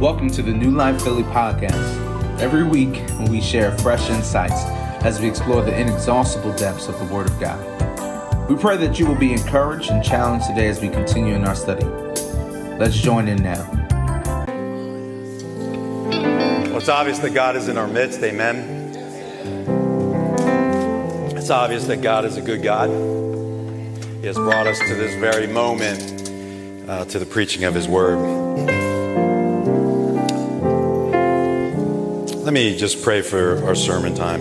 Welcome to the New Life Philly podcast. Every week, we share fresh insights as we explore the inexhaustible depths of the Word of God. We pray that you will be encouraged and challenged today as we continue in our study. Let's join in now. Well, it's obvious that God is in our midst, amen. It's obvious that God is a good God. He has brought us to this very moment, uh, to the preaching of His Word. Let me just pray for our sermon time.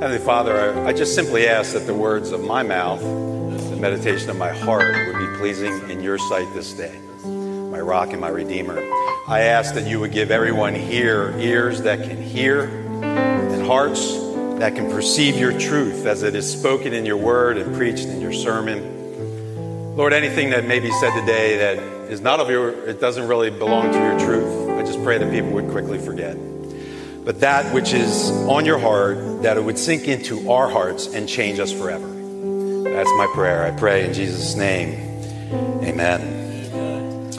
Heavenly Father, I, I just simply ask that the words of my mouth, the meditation of my heart would be pleasing in your sight this day, my rock and my redeemer. I ask that you would give everyone here ears that can hear and hearts that can perceive your truth as it is spoken in your word and preached in your sermon. Lord, anything that may be said today that is not of your, it doesn't really belong to your truth. Just pray that people would quickly forget. But that which is on your heart, that it would sink into our hearts and change us forever. That's my prayer. I pray in Jesus' name. Amen.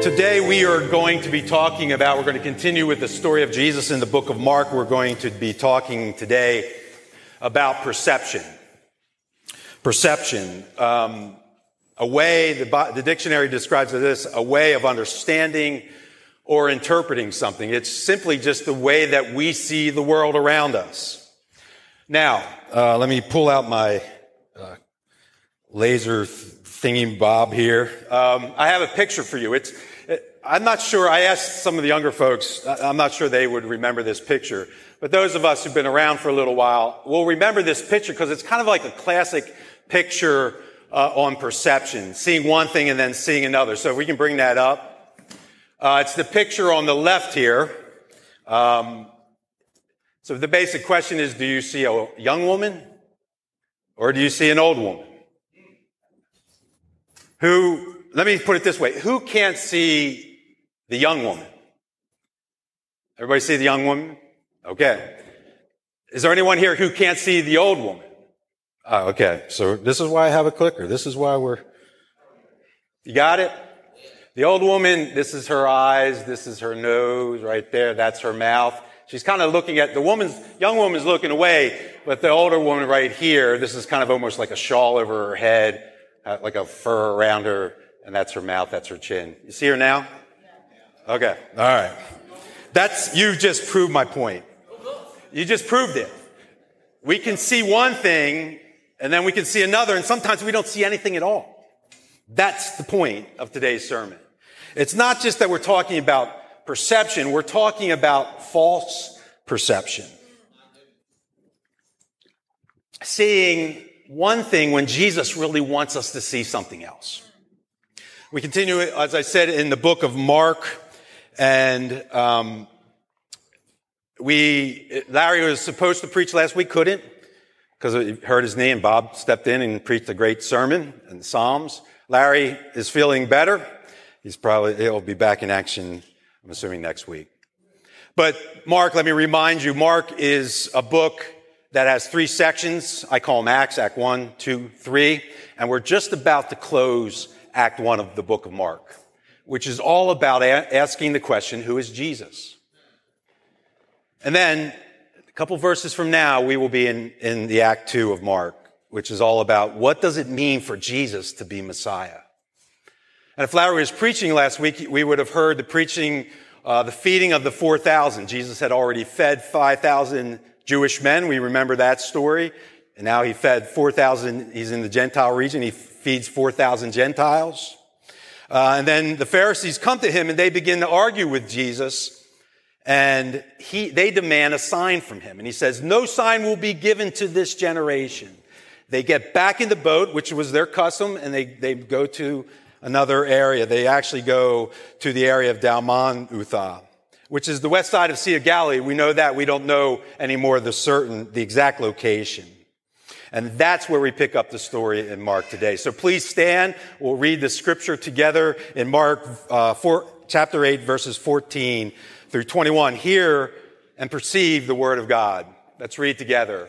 Today we are going to be talking about, we're going to continue with the story of Jesus in the book of Mark. We're going to be talking today about perception. Perception. Um, a way, the, the dictionary describes it a way of understanding or interpreting something. It's simply just the way that we see the world around us. Now, uh, let me pull out my uh, laser thingy bob here. Um, I have a picture for you. It's, it, I'm not sure. I asked some of the younger folks. I'm not sure they would remember this picture, but those of us who've been around for a little while will remember this picture because it's kind of like a classic picture uh, on perception, seeing one thing and then seeing another. So if we can bring that up. Uh, it's the picture on the left here. Um, so the basic question is, do you see a young woman or do you see an old woman? Who, let me put it this way, who can't see the young woman? Everybody see the young woman? Okay. Is there anyone here who can't see the old woman? Oh, okay. So this is why I have a clicker. This is why we're, you got it? The old woman, this is her eyes, this is her nose right there, that's her mouth. She's kind of looking at, the woman's, young woman's looking away, but the older woman right here, this is kind of almost like a shawl over her head, uh, like a fur around her, and that's her mouth, that's her chin. You see her now? Okay, alright. That's, you just proved my point. You just proved it. We can see one thing, and then we can see another, and sometimes we don't see anything at all. That's the point of today's sermon. It's not just that we're talking about perception, we're talking about false perception. Seeing one thing when Jesus really wants us to see something else. We continue, as I said, in the book of Mark, and um, we Larry was supposed to preach last week, couldn't because he hurt his knee, and Bob stepped in and preached a great sermon and the Psalms. Larry is feeling better. He's probably, he'll be back in action, I'm assuming next week. But Mark, let me remind you, Mark is a book that has three sections. I call them Acts, Act 1, 2, 3. And we're just about to close Act 1 of the book of Mark, which is all about a- asking the question, who is Jesus? And then a couple verses from now, we will be in, in the Act 2 of Mark which is all about what does it mean for Jesus to be Messiah? And if Larry was preaching last week, we would have heard the preaching, uh, the feeding of the 4,000. Jesus had already fed 5,000 Jewish men. We remember that story. And now he fed 4,000. He's in the Gentile region. He feeds 4,000 Gentiles. Uh, and then the Pharisees come to him and they begin to argue with Jesus. And he, they demand a sign from him. And he says, no sign will be given to this generation. They get back in the boat, which was their custom, and they, they go to another area. They actually go to the area of Dalmanutha, which is the west side of Sea of Galilee. We know that. We don't know anymore the certain, the exact location. And that's where we pick up the story in Mark today. So please stand. We'll read the scripture together in Mark uh, 4, chapter 8, verses 14 through 21. Hear and perceive the word of God. Let's read together.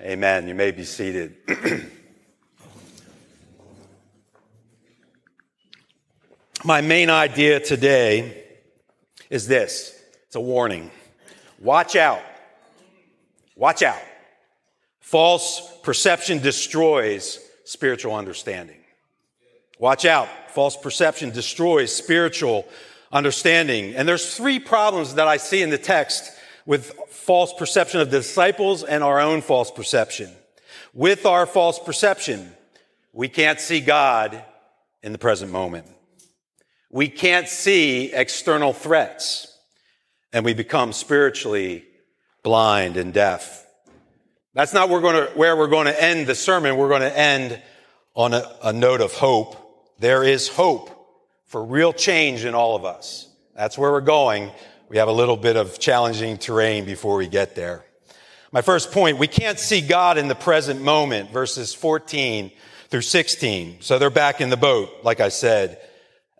Amen. You may be seated. My main idea today is this it's a warning. Watch out Watch out. False perception destroys spiritual understanding. Watch out. False perception destroys spiritual understanding. And there's three problems that I see in the text with false perception of the disciples and our own false perception. With our false perception, we can't see God in the present moment. We can't see external threats and we become spiritually blind and deaf. That's not where we're going to, end the sermon. We're going to end on a, a note of hope. There is hope for real change in all of us. That's where we're going. We have a little bit of challenging terrain before we get there. My first point, we can't see God in the present moment, verses 14 through 16. So they're back in the boat, like I said.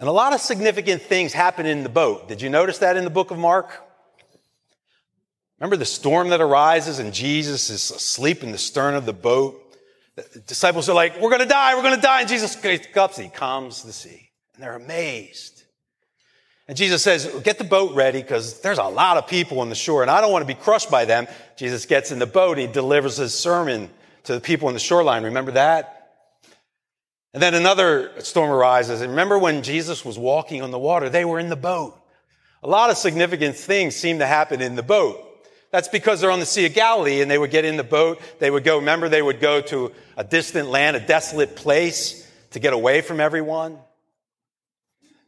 And a lot of significant things happen in the boat. Did you notice that in the book of Mark? Remember the storm that arises and Jesus is asleep in the stern of the boat? The disciples are like, we're going to die, we're going to die. And Jesus up he calms the sea. And they're amazed. And Jesus says, get the boat ready because there's a lot of people on the shore and I don't want to be crushed by them. Jesus gets in the boat he delivers his sermon to the people on the shoreline. Remember that? And then another storm arises. And remember when Jesus was walking on the water? They were in the boat. A lot of significant things seem to happen in the boat. That's because they're on the Sea of Galilee and they would get in the boat. They would go, remember, they would go to a distant land, a desolate place to get away from everyone.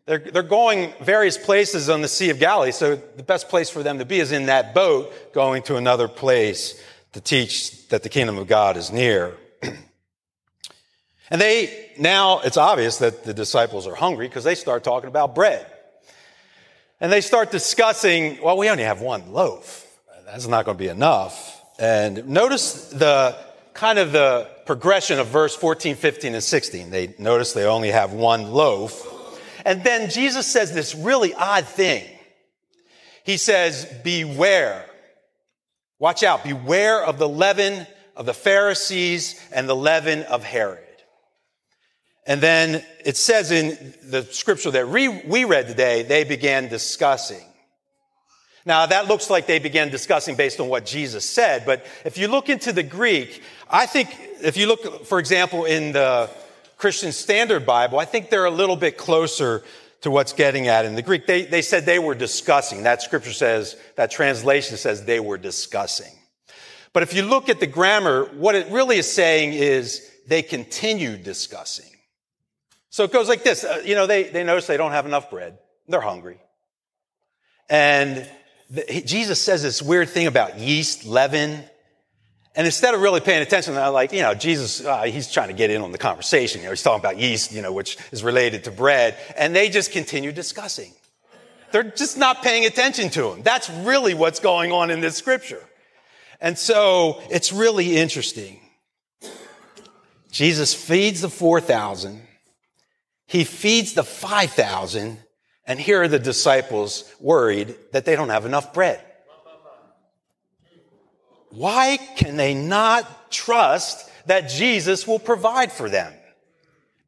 They're, they're going various places on the Sea of Galilee, so the best place for them to be is in that boat going to another place to teach that the kingdom of God is near. and they, now it's obvious that the disciples are hungry because they start talking about bread. And they start discussing, well, we only have one loaf that's not going to be enough. And notice the kind of the progression of verse 14, 15, and 16. They notice they only have one loaf. And then Jesus says this really odd thing. He says, beware. Watch out. Beware of the leaven of the Pharisees and the leaven of Herod. And then it says in the scripture that we read today, they began discussing. Now that looks like they began discussing based on what Jesus said, but if you look into the Greek, I think if you look, for example, in the Christian Standard Bible, I think they're a little bit closer to what's getting at in the Greek. They, they said they were discussing. That scripture says, that translation says they were discussing. But if you look at the grammar, what it really is saying is they continued discussing. So it goes like this. Uh, you know, they, they notice they don't have enough bread. They're hungry. And Jesus says this weird thing about yeast, leaven. And instead of really paying attention, they're like, you know, Jesus, uh, he's trying to get in on the conversation. You know, he's talking about yeast, you know, which is related to bread. And they just continue discussing. They're just not paying attention to him. That's really what's going on in this scripture. And so it's really interesting. Jesus feeds the 4,000. He feeds the 5,000 and here are the disciples worried that they don't have enough bread. Why can they not trust that Jesus will provide for them?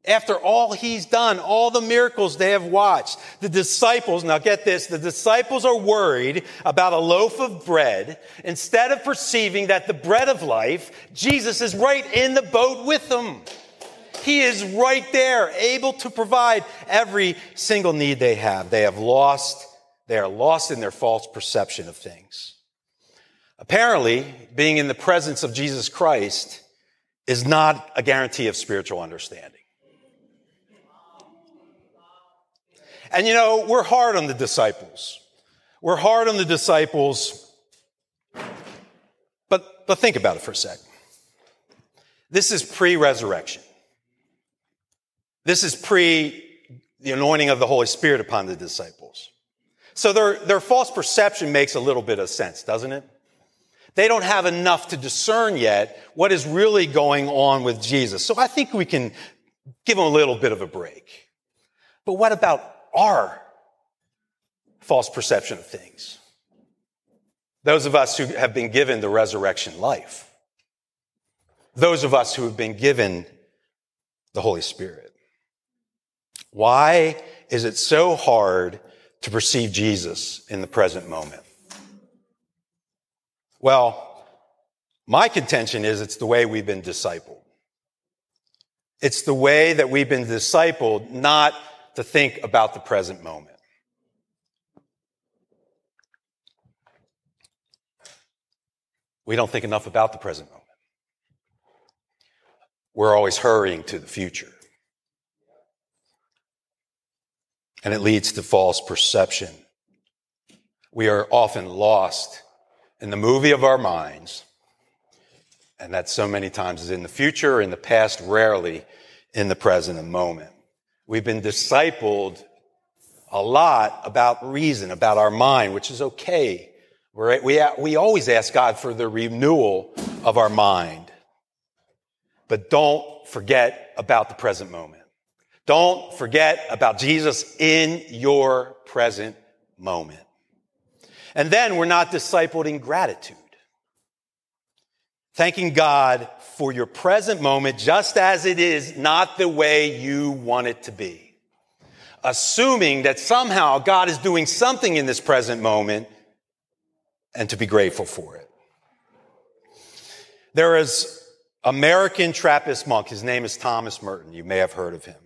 After all he's done, all the miracles they have watched, the disciples, now get this, the disciples are worried about a loaf of bread instead of perceiving that the bread of life, Jesus is right in the boat with them. He is right there, able to provide every single need they have. They have lost, they are lost in their false perception of things. Apparently, being in the presence of Jesus Christ is not a guarantee of spiritual understanding. And you know, we're hard on the disciples. We're hard on the disciples. But, but think about it for a second. This is pre resurrection. This is pre the anointing of the Holy Spirit upon the disciples. So their, their false perception makes a little bit of sense, doesn't it? They don't have enough to discern yet what is really going on with Jesus. So I think we can give them a little bit of a break. But what about our false perception of things? Those of us who have been given the resurrection life. Those of us who have been given the Holy Spirit. Why is it so hard to perceive Jesus in the present moment? Well, my contention is it's the way we've been discipled. It's the way that we've been discipled not to think about the present moment. We don't think enough about the present moment. We're always hurrying to the future. And it leads to false perception. We are often lost in the movie of our minds. And that so many times is in the future, in the past, rarely in the present moment. We've been discipled a lot about reason, about our mind, which is okay. We're, we, we always ask God for the renewal of our mind. But don't forget about the present moment. Don't forget about Jesus in your present moment. And then we're not discipled in gratitude. Thanking God for your present moment just as it is, not the way you want it to be. Assuming that somehow God is doing something in this present moment and to be grateful for it. There is American Trappist monk. His name is Thomas Merton. You may have heard of him.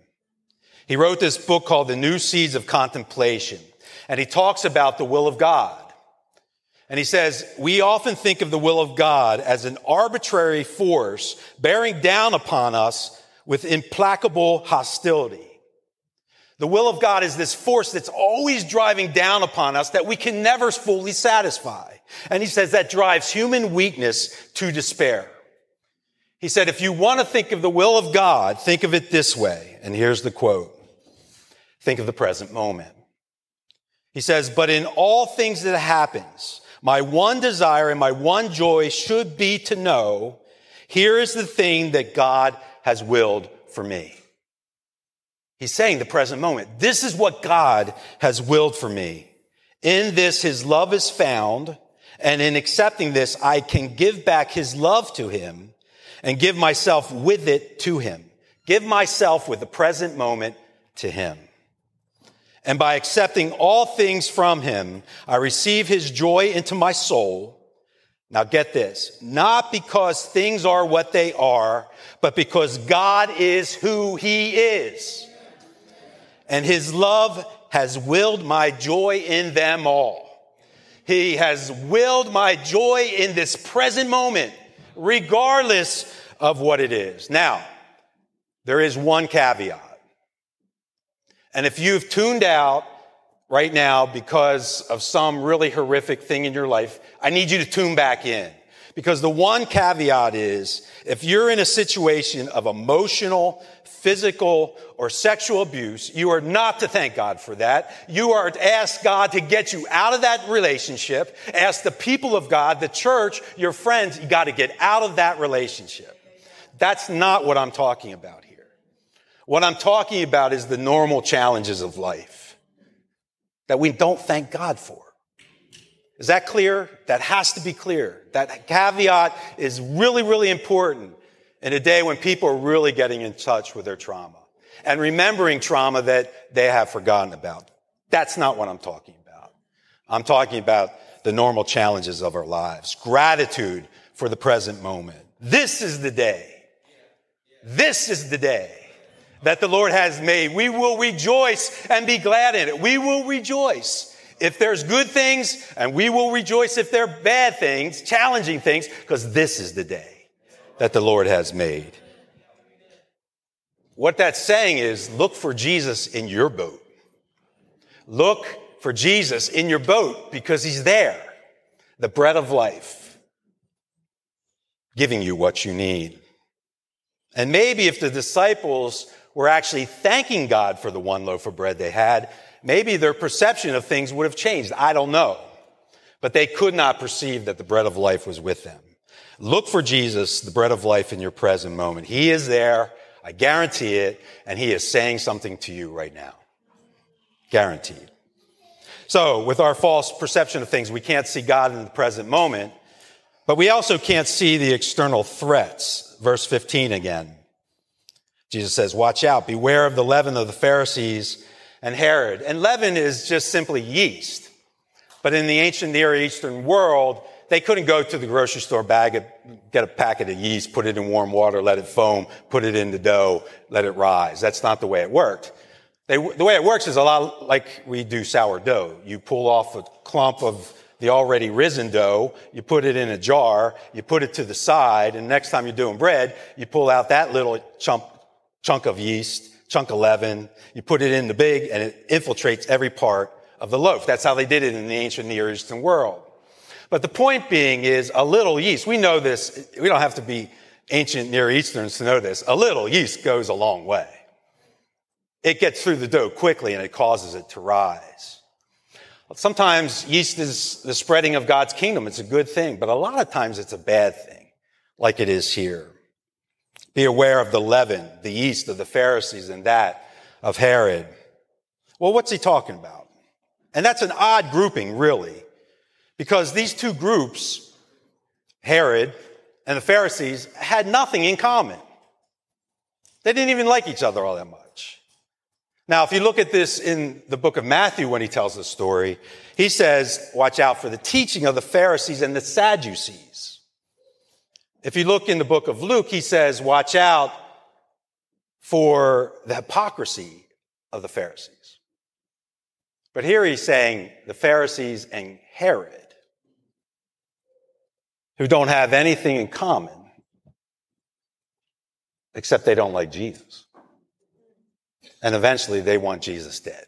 He wrote this book called The New Seeds of Contemplation, and he talks about the will of God. And he says, we often think of the will of God as an arbitrary force bearing down upon us with implacable hostility. The will of God is this force that's always driving down upon us that we can never fully satisfy. And he says that drives human weakness to despair. He said, if you want to think of the will of God, think of it this way. And here's the quote. Think of the present moment. He says, but in all things that happens, my one desire and my one joy should be to know here is the thing that God has willed for me. He's saying the present moment. This is what God has willed for me. In this, his love is found. And in accepting this, I can give back his love to him and give myself with it to him. Give myself with the present moment to him. And by accepting all things from him, I receive his joy into my soul. Now get this, not because things are what they are, but because God is who he is. And his love has willed my joy in them all. He has willed my joy in this present moment, regardless of what it is. Now, there is one caveat. And if you've tuned out right now because of some really horrific thing in your life, I need you to tune back in. Because the one caveat is if you're in a situation of emotional, physical, or sexual abuse, you are not to thank God for that. You are to ask God to get you out of that relationship. Ask the people of God, the church, your friends, you got to get out of that relationship. That's not what I'm talking about. What I'm talking about is the normal challenges of life that we don't thank God for. Is that clear? That has to be clear. That caveat is really, really important in a day when people are really getting in touch with their trauma and remembering trauma that they have forgotten about. That's not what I'm talking about. I'm talking about the normal challenges of our lives. Gratitude for the present moment. This is the day. This is the day that the Lord has made. We will rejoice and be glad in it. We will rejoice if there's good things and we will rejoice if there are bad things, challenging things, because this is the day that the Lord has made. What that's saying is look for Jesus in your boat. Look for Jesus in your boat because he's there, the bread of life, giving you what you need. And maybe if the disciples were actually thanking God for the one loaf of bread they had, maybe their perception of things would have changed. I don't know. But they could not perceive that the bread of life was with them. Look for Jesus, the bread of life in your present moment. He is there. I guarantee it. And he is saying something to you right now. Guaranteed. So with our false perception of things, we can't see God in the present moment, but we also can't see the external threats. Verse 15 again. Jesus says, watch out, beware of the leaven of the Pharisees and Herod. And leaven is just simply yeast. But in the ancient Near Eastern world, they couldn't go to the grocery store, bag it, get a packet of yeast, put it in warm water, let it foam, put it in the dough, let it rise. That's not the way it worked. They, the way it works is a lot like we do sourdough. You pull off a clump of the already risen dough, you put it in a jar, you put it to the side, and next time you're doing bread, you pull out that little chunk, chunk of yeast, chunk of leaven, you put it in the big, and it infiltrates every part of the loaf. That's how they did it in the ancient Near Eastern world. But the point being is a little yeast. We know this. We don't have to be ancient Near Easterns to know this. A little yeast goes a long way. It gets through the dough quickly and it causes it to rise. Sometimes yeast is the spreading of God's kingdom. It's a good thing, but a lot of times it's a bad thing, like it is here. Be aware of the leaven, the yeast of the Pharisees and that of Herod. Well, what's he talking about? And that's an odd grouping, really. Because these two groups, Herod and the Pharisees, had nothing in common. They didn't even like each other all that much. Now, if you look at this in the book of Matthew when he tells the story, he says, watch out for the teaching of the Pharisees and the Sadducees. If you look in the book of Luke, he says, watch out for the hypocrisy of the Pharisees. But here he's saying the Pharisees and Herod who don't have anything in common except they don't like Jesus. And eventually they want Jesus dead.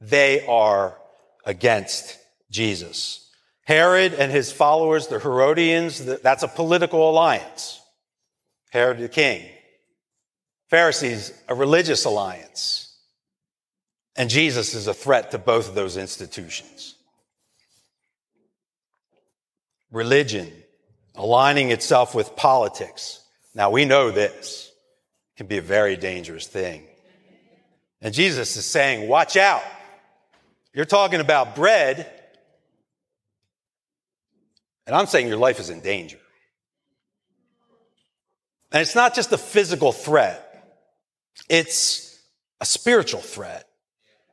They are against Jesus. Herod and his followers, the Herodians, that's a political alliance. Herod the king. Pharisees, a religious alliance. And Jesus is a threat to both of those institutions religion, aligning itself with politics. Now we know this can be a very dangerous thing. And Jesus is saying, watch out. You're talking about bread. And I'm saying your life is in danger. And it's not just a physical threat. It's a spiritual threat.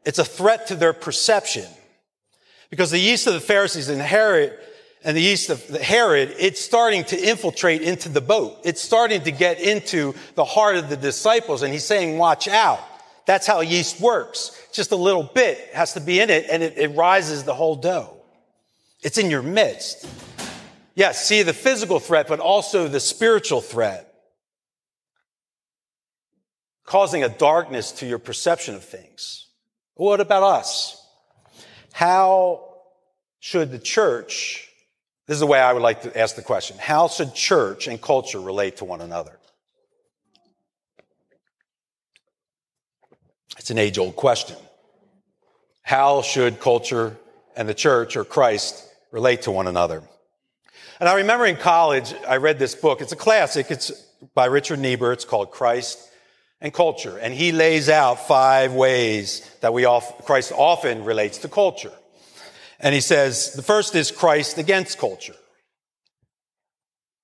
It's a threat to their perception. Because the yeast of the Pharisees inherit and the yeast of Herod, it's starting to infiltrate into the boat. It's starting to get into the heart of the disciples. And he's saying, watch out. That's how yeast works. Just a little bit has to be in it and it, it rises the whole dough. It's in your midst. Yes, see the physical threat, but also the spiritual threat. Causing a darkness to your perception of things. What about us? How should the church this is the way I would like to ask the question. How should church and culture relate to one another? It's an age old question. How should culture and the church or Christ relate to one another? And I remember in college, I read this book. It's a classic. It's by Richard Niebuhr. It's called Christ and Culture. And he lays out five ways that we Christ often relates to culture. And he says, the first is Christ against culture.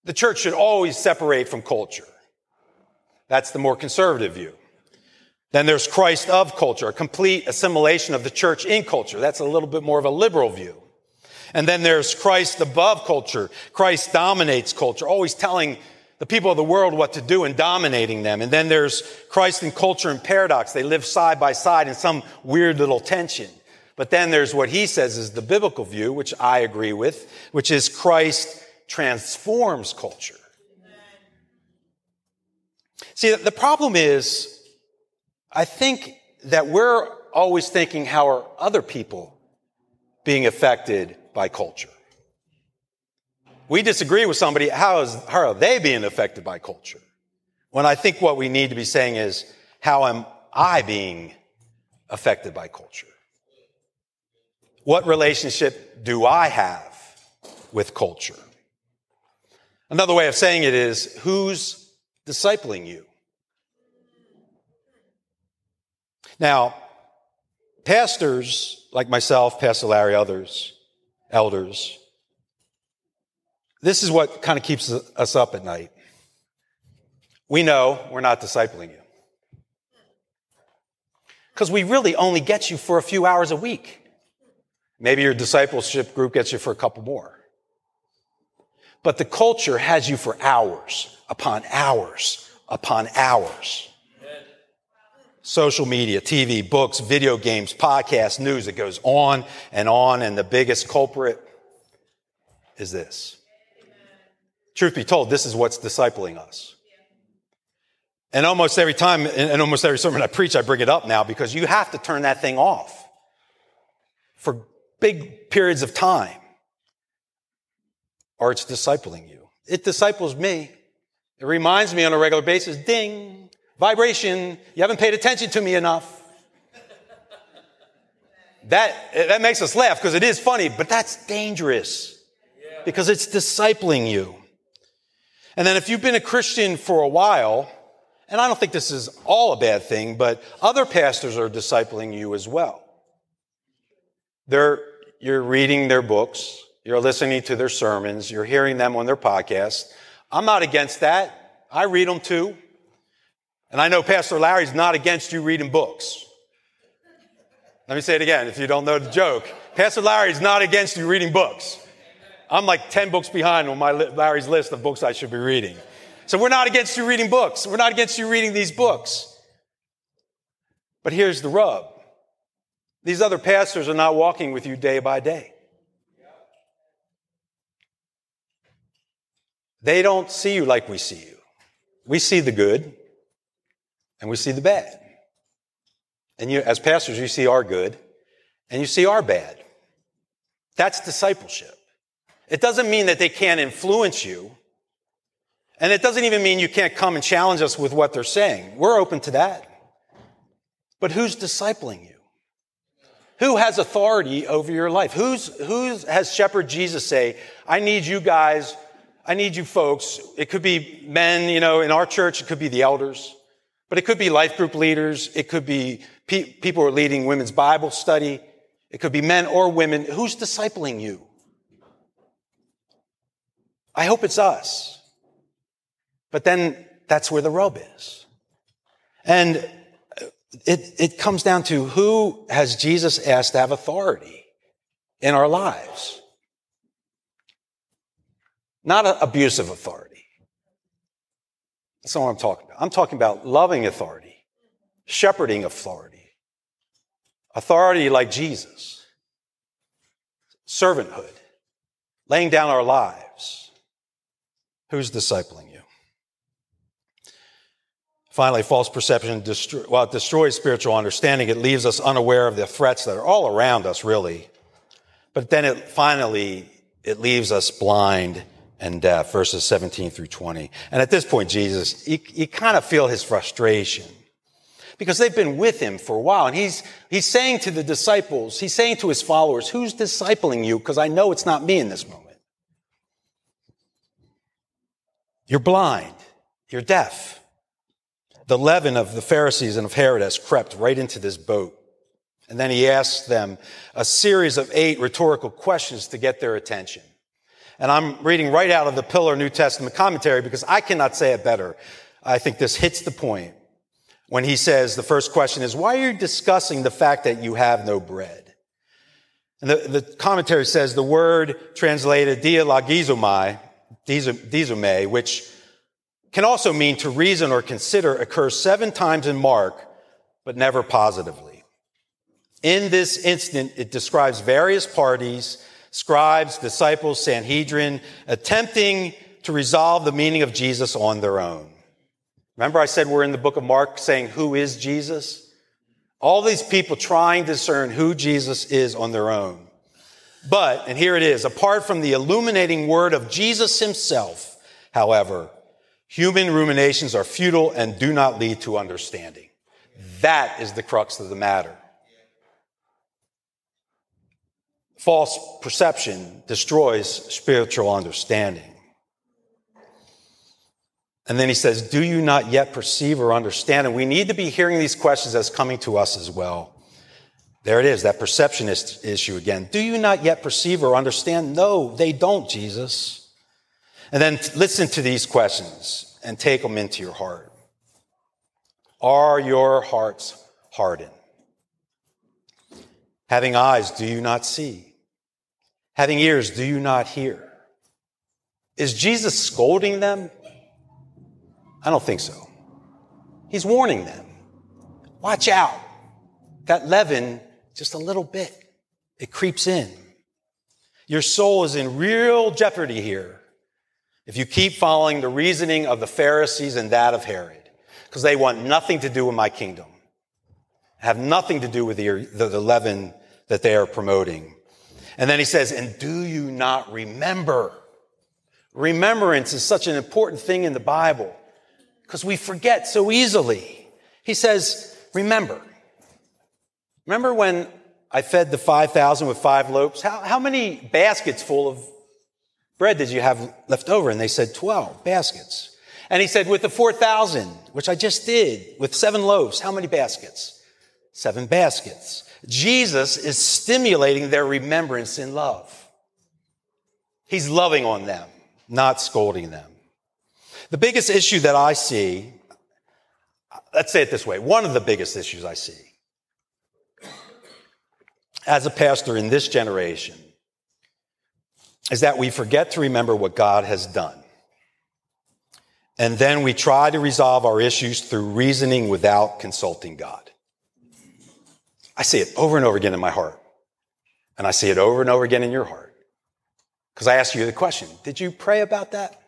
The church should always separate from culture. That's the more conservative view. Then there's Christ of culture, a complete assimilation of the church in culture. That's a little bit more of a liberal view. And then there's Christ above culture. Christ dominates culture, always telling the people of the world what to do and dominating them. And then there's Christ and culture and paradox. They live side by side in some weird little tension. But then there's what he says is the biblical view, which I agree with, which is Christ transforms culture. See, the problem is, I think that we're always thinking, how are other people being affected by culture? We disagree with somebody, how, is, how are they being affected by culture? When I think what we need to be saying is, how am I being affected by culture? What relationship do I have with culture? Another way of saying it is, who's discipling you? Now, pastors like myself, Pastor Larry, others, elders, this is what kind of keeps us up at night. We know we're not discipling you. Because we really only get you for a few hours a week. Maybe your discipleship group gets you for a couple more. But the culture has you for hours upon hours upon hours social media, TV, books, video games, podcasts, news. It goes on and on. And the biggest culprit is this. Truth be told, this is what's discipling us. And almost every time, and almost every sermon I preach, I bring it up now because you have to turn that thing off for big periods of time or it's discipling you. It disciples me. It reminds me on a regular basis, ding, Vibration. You haven't paid attention to me enough. That, that makes us laugh because it is funny, but that's dangerous because it's discipling you. And then if you've been a Christian for a while, and I don't think this is all a bad thing, but other pastors are discipling you as well. They're, you're reading their books, you're listening to their sermons, you're hearing them on their podcast. I'm not against that. I read them too. And I know Pastor Larry's not against you reading books. Let me say it again if you don't know the joke. Pastor Larry's not against you reading books. I'm like 10 books behind on my Larry's list of books I should be reading. So we're not against you reading books. We're not against you reading these books. But here's the rub. These other pastors are not walking with you day by day. They don't see you like we see you. We see the good and we see the bad. And you, as pastors, you see our good and you see our bad. That's discipleship. It doesn't mean that they can't influence you. And it doesn't even mean you can't come and challenge us with what they're saying. We're open to that. But who's discipling you? Who has authority over your life? Who's, who's has shepherd Jesus say, I need you guys, I need you folks. It could be men, you know, in our church, it could be the elders. But it could be life group leaders. It could be pe- people who are leading women's Bible study. It could be men or women. Who's discipling you? I hope it's us. But then that's where the rub is. And uh, it, it comes down to who has Jesus asked to have authority in our lives? Not abusive authority. That's not what I'm talking about. I'm talking about loving authority, shepherding authority, authority like Jesus, servanthood, laying down our lives. Who's discipling you? Finally, false perception, destroy, well, it destroys spiritual understanding. It leaves us unaware of the threats that are all around us, really. But then it finally, it leaves us blind and verses 17 through 20. And at this point, Jesus, you, you kind of feel his frustration because they've been with him for a while. And he's, he's saying to the disciples, he's saying to his followers, who's discipling you? Because I know it's not me in this moment. You're blind. You're deaf. The leaven of the Pharisees and of Herod has crept right into this boat. And then he asks them a series of eight rhetorical questions to get their attention. And I'm reading right out of the Pillar New Testament commentary because I cannot say it better. I think this hits the point when he says the first question is, why are you discussing the fact that you have no bread? And the, the commentary says the word translated dialogizomai, dizome, which can also mean to reason or consider occurs seven times in Mark, but never positively. In this instant, it describes various parties, scribes, disciples, Sanhedrin, attempting to resolve the meaning of Jesus on their own. Remember, I said we're in the book of Mark saying, Who is Jesus? All these people trying to discern who Jesus is on their own. But, and here it is, apart from the illuminating word of Jesus himself, however, human ruminations are futile and do not lead to understanding. That is the crux of the matter. False perception destroys spiritual understanding. And then he says, Do you not yet perceive or understand? And we need to be hearing these questions as coming to us as well. There it is, that perceptionist issue again. Do you not yet perceive or understand? No, they don't, Jesus. And then listen to these questions and take them into your heart. Are your hearts hardened? Having eyes, do you not see? Having ears, do you not hear? Is Jesus scolding them? I don't think so. He's warning them. Watch out. That leaven, just a little bit, it creeps in. Your soul is in real jeopardy here if you keep following the reasoning of the Pharisees and that of Herod, because they want nothing to do with my kingdom, have nothing to do with the, the, the leaven that they are promoting. And then he says, and do you not remember? Remembrance is such an important thing in the Bible because we forget so easily. He says, Remember. Remember when I fed the 5,000 with five loaves? How, how many baskets full of bread did you have left over? And they said, 12 baskets. And he said, With the 4,000, which I just did, with seven loaves, how many baskets? Seven baskets. Jesus is stimulating their remembrance in love. He's loving on them, not scolding them. The biggest issue that I see, let's say it this way, one of the biggest issues I see as a pastor in this generation is that we forget to remember what God has done. And then we try to resolve our issues through reasoning without consulting God. I see it over and over again in my heart. And I see it over and over again in your heart. Because I ask you the question Did you pray about that?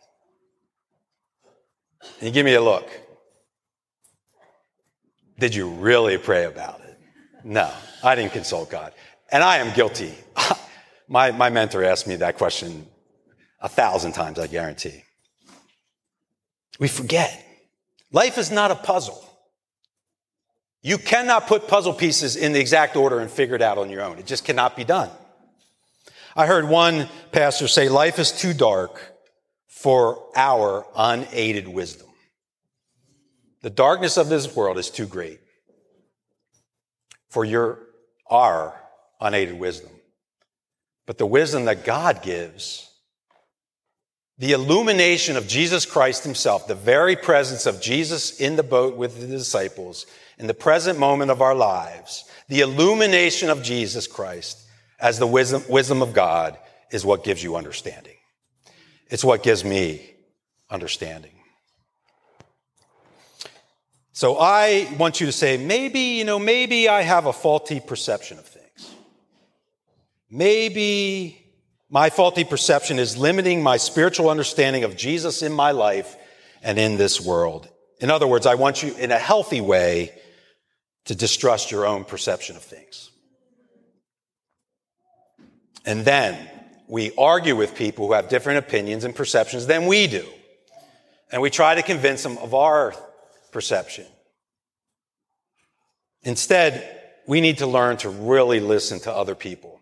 And you give me a look. Did you really pray about it? No, I didn't consult God. And I am guilty. my, my mentor asked me that question a thousand times, I guarantee. We forget. Life is not a puzzle. You cannot put puzzle pieces in the exact order and figure it out on your own. It just cannot be done. I heard one pastor say, life is too dark for our unaided wisdom. The darkness of this world is too great for your, our unaided wisdom. But the wisdom that God gives, the illumination of Jesus Christ himself, the very presence of Jesus in the boat with the disciples in the present moment of our lives, the illumination of Jesus Christ as the wisdom, wisdom of God is what gives you understanding. It's what gives me understanding. So I want you to say, maybe, you know, maybe I have a faulty perception of things. Maybe my faulty perception is limiting my spiritual understanding of Jesus in my life and in this world. In other words, I want you in a healthy way to distrust your own perception of things. And then we argue with people who have different opinions and perceptions than we do. And we try to convince them of our perception. Instead, we need to learn to really listen to other people,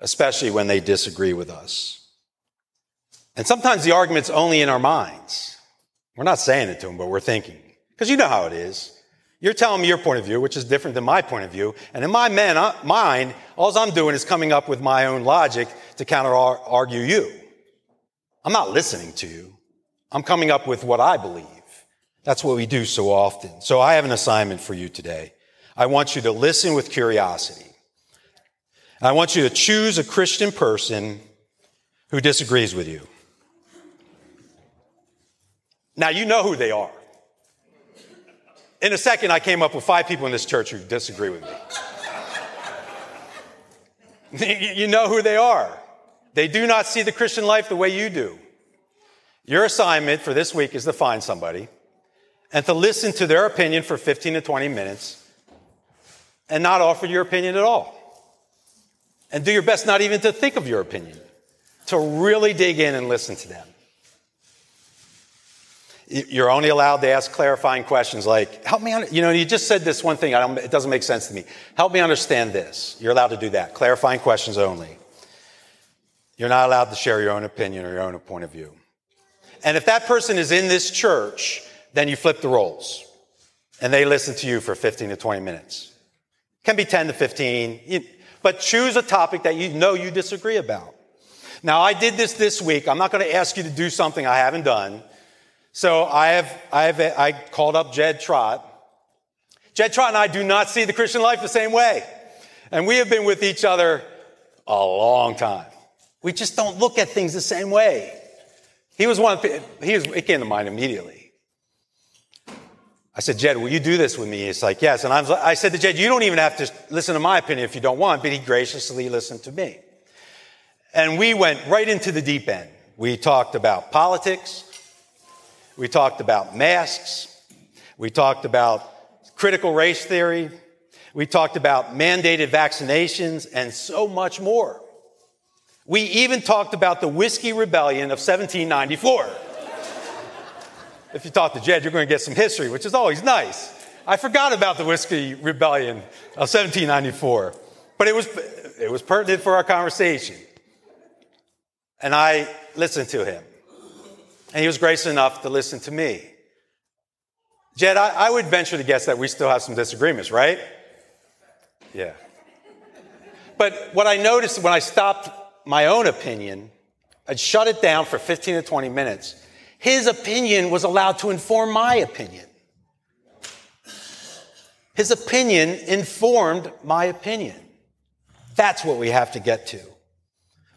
especially when they disagree with us. And sometimes the argument's only in our minds. We're not saying it to them, but we're thinking. Because you know how it is. You're telling me your point of view, which is different than my point of view. And in my man, uh, mind, all I'm doing is coming up with my own logic to counter argue you. I'm not listening to you. I'm coming up with what I believe. That's what we do so often. So I have an assignment for you today. I want you to listen with curiosity. I want you to choose a Christian person who disagrees with you. Now, you know who they are. In a second, I came up with five people in this church who disagree with me. you know who they are. They do not see the Christian life the way you do. Your assignment for this week is to find somebody and to listen to their opinion for 15 to 20 minutes and not offer your opinion at all. And do your best not even to think of your opinion, to really dig in and listen to them. You're only allowed to ask clarifying questions like, help me, you know, you just said this one thing, it doesn't make sense to me. Help me understand this. You're allowed to do that. Clarifying questions only. You're not allowed to share your own opinion or your own point of view. And if that person is in this church, then you flip the roles and they listen to you for 15 to 20 minutes. Can be 10 to 15, but choose a topic that you know you disagree about. Now, I did this this week. I'm not going to ask you to do something I haven't done. So I have, I have, I called up Jed Trott. Jed Trott and I do not see the Christian life the same way. And we have been with each other a long time. We just don't look at things the same way. He was one, he was, it came to mind immediately. I said, Jed, will you do this with me? He's like, yes. And I'm, I said to Jed, you don't even have to listen to my opinion if you don't want, but he graciously listened to me. And we went right into the deep end. We talked about politics. We talked about masks. We talked about critical race theory. We talked about mandated vaccinations and so much more. We even talked about the Whiskey Rebellion of 1794. if you talk to Jed, you're going to get some history, which is always nice. I forgot about the Whiskey Rebellion of 1794, but it was, it was pertinent for our conversation. And I listened to him. And he was gracious enough to listen to me. Jed, I, I would venture to guess that we still have some disagreements, right? Yeah. But what I noticed when I stopped my own opinion, I'd shut it down for 15 to 20 minutes. His opinion was allowed to inform my opinion. His opinion informed my opinion. That's what we have to get to.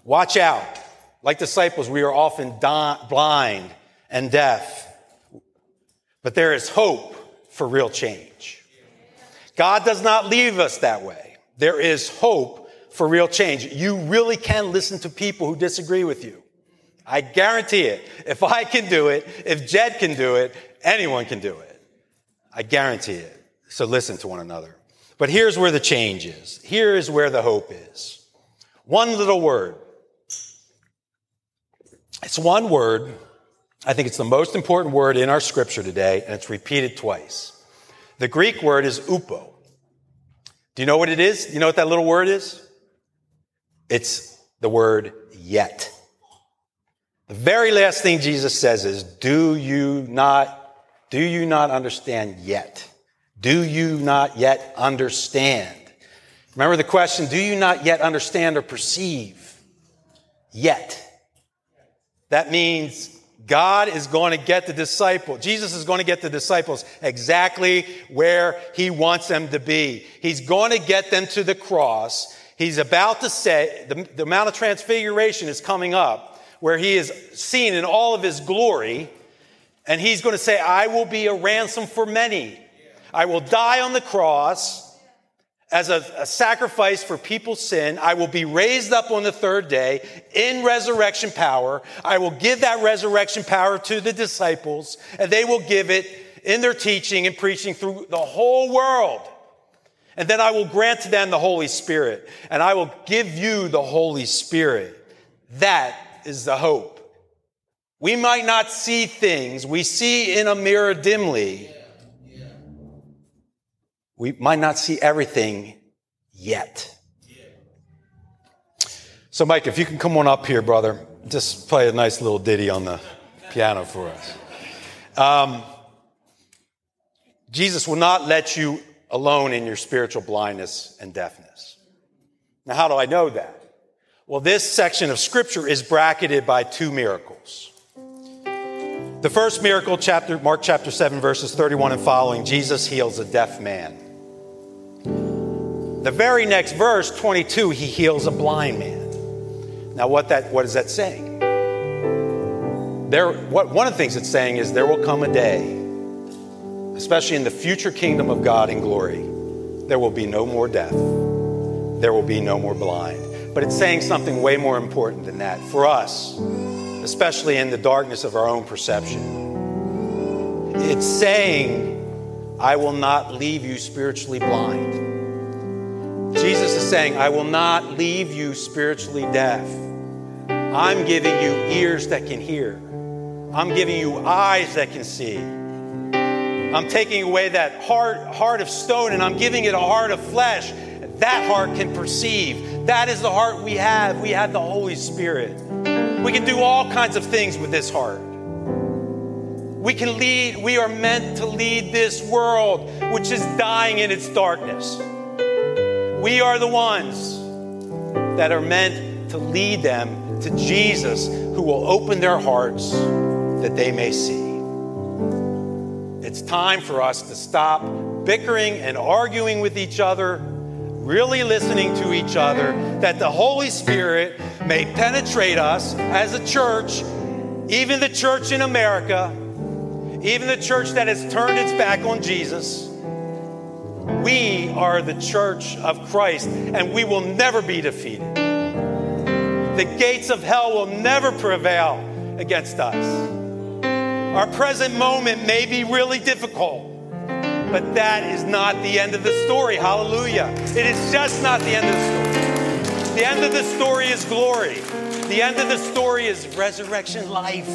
Watch out. Like disciples, we are often blind and deaf. But there is hope for real change. God does not leave us that way. There is hope for real change. You really can listen to people who disagree with you. I guarantee it. If I can do it, if Jed can do it, anyone can do it. I guarantee it. So listen to one another. But here's where the change is. Here is where the hope is. One little word it's one word. I think it's the most important word in our scripture today, and it's repeated twice. The Greek word is upo. Do you know what it is? Do you know what that little word is? It's the word yet. The very last thing Jesus says is, do you not, do you not understand yet? Do you not yet understand? Remember the question, do you not yet understand or perceive? Yet. That means God is going to get the disciple. Jesus is going to get the disciples exactly where he wants them to be. He's going to get them to the cross. He's about to say, the, the Mount of Transfiguration is coming up, where he is seen in all of his glory. And he's going to say, I will be a ransom for many. I will die on the cross as a, a, sacrifice for people's sin. I will be raised up on the third day in resurrection power. I will give that resurrection power to the disciples, and they will give it in their teaching and preaching through the whole world. And then I will grant to them the Holy Spirit, and I will give you the Holy Spirit. That is the hope. We might not see things, we see in a mirror dimly we might not see everything yet. So, Mike, if you can come on up here, brother, just play a nice little ditty on the piano for us. Um, Jesus will not let you alone in your spiritual blindness and deafness. Now, how do I know that? Well, this section of scripture is bracketed by two miracles. The first miracle, chapter, Mark chapter 7, verses 31 and following, Jesus heals a deaf man. The very next verse, 22, he heals a blind man. Now, what, that, what is that saying? there, what, one of the things it's saying is there will come a day, especially in the future kingdom of God in glory, there will be no more death. There will be no more blind. But it's saying something way more important than that for us, especially in the darkness of our own perception. It's saying, I will not leave you spiritually blind. Jesus is saying, I will not leave you spiritually deaf. I'm giving you ears that can hear. I'm giving you eyes that can see. I'm taking away that heart, heart of stone and I'm giving it a heart of flesh. That heart can perceive. That is the heart we have. We have the Holy Spirit. We can do all kinds of things with this heart. We can lead, we are meant to lead this world, which is dying in its darkness. We are the ones that are meant to lead them to Jesus, who will open their hearts that they may see. It's time for us to stop bickering and arguing with each other, really listening to each other, that the Holy Spirit may penetrate us as a church, even the church in America, even the church that has turned its back on Jesus. We are the church of Christ, and we will never be defeated. The gates of hell will never prevail against us. Our present moment may be really difficult, but that is not the end of the story. Hallelujah. It is just not the end of the story. The end of the story is glory. The end of the story is resurrection life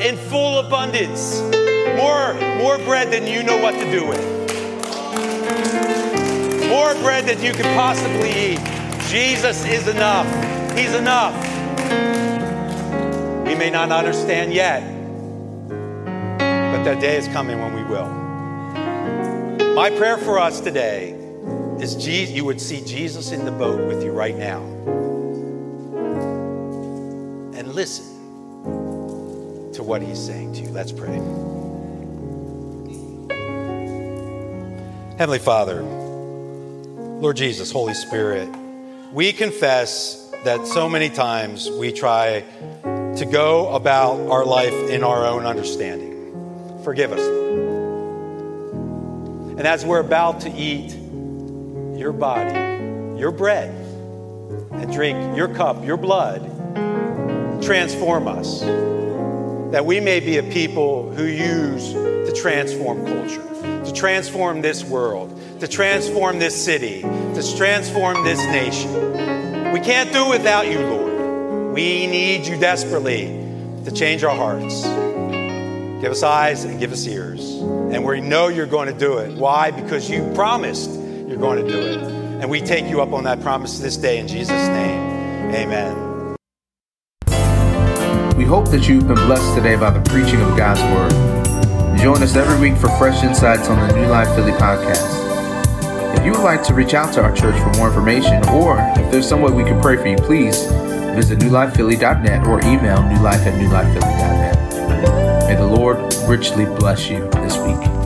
in full abundance. More, more bread than you know what to do with. More bread than you could possibly eat. Jesus is enough. He's enough. We may not understand yet, but that day is coming when we will. My prayer for us today is Jesus, you would see Jesus in the boat with you right now. And listen to what he's saying to you. Let's pray. Heavenly Father, Lord Jesus, Holy Spirit, we confess that so many times we try to go about our life in our own understanding. Forgive us. And as we're about to eat your body, your bread, and drink your cup, your blood, transform us. That we may be a people who use to transform culture, to transform this world, to transform this city, to transform this nation. We can't do without you, Lord. We need you desperately to change our hearts. Give us eyes and give us ears. And we know you're going to do it. Why? Because you promised you're going to do it. And we take you up on that promise this day in Jesus' name. Amen. We hope that you've been blessed today by the preaching of God's Word. Join us every week for fresh insights on the New Life Philly podcast. If you would like to reach out to our church for more information, or if there's some way we can pray for you, please visit newlifephilly.net or email newlife at newlifephilly.net. May the Lord richly bless you this week.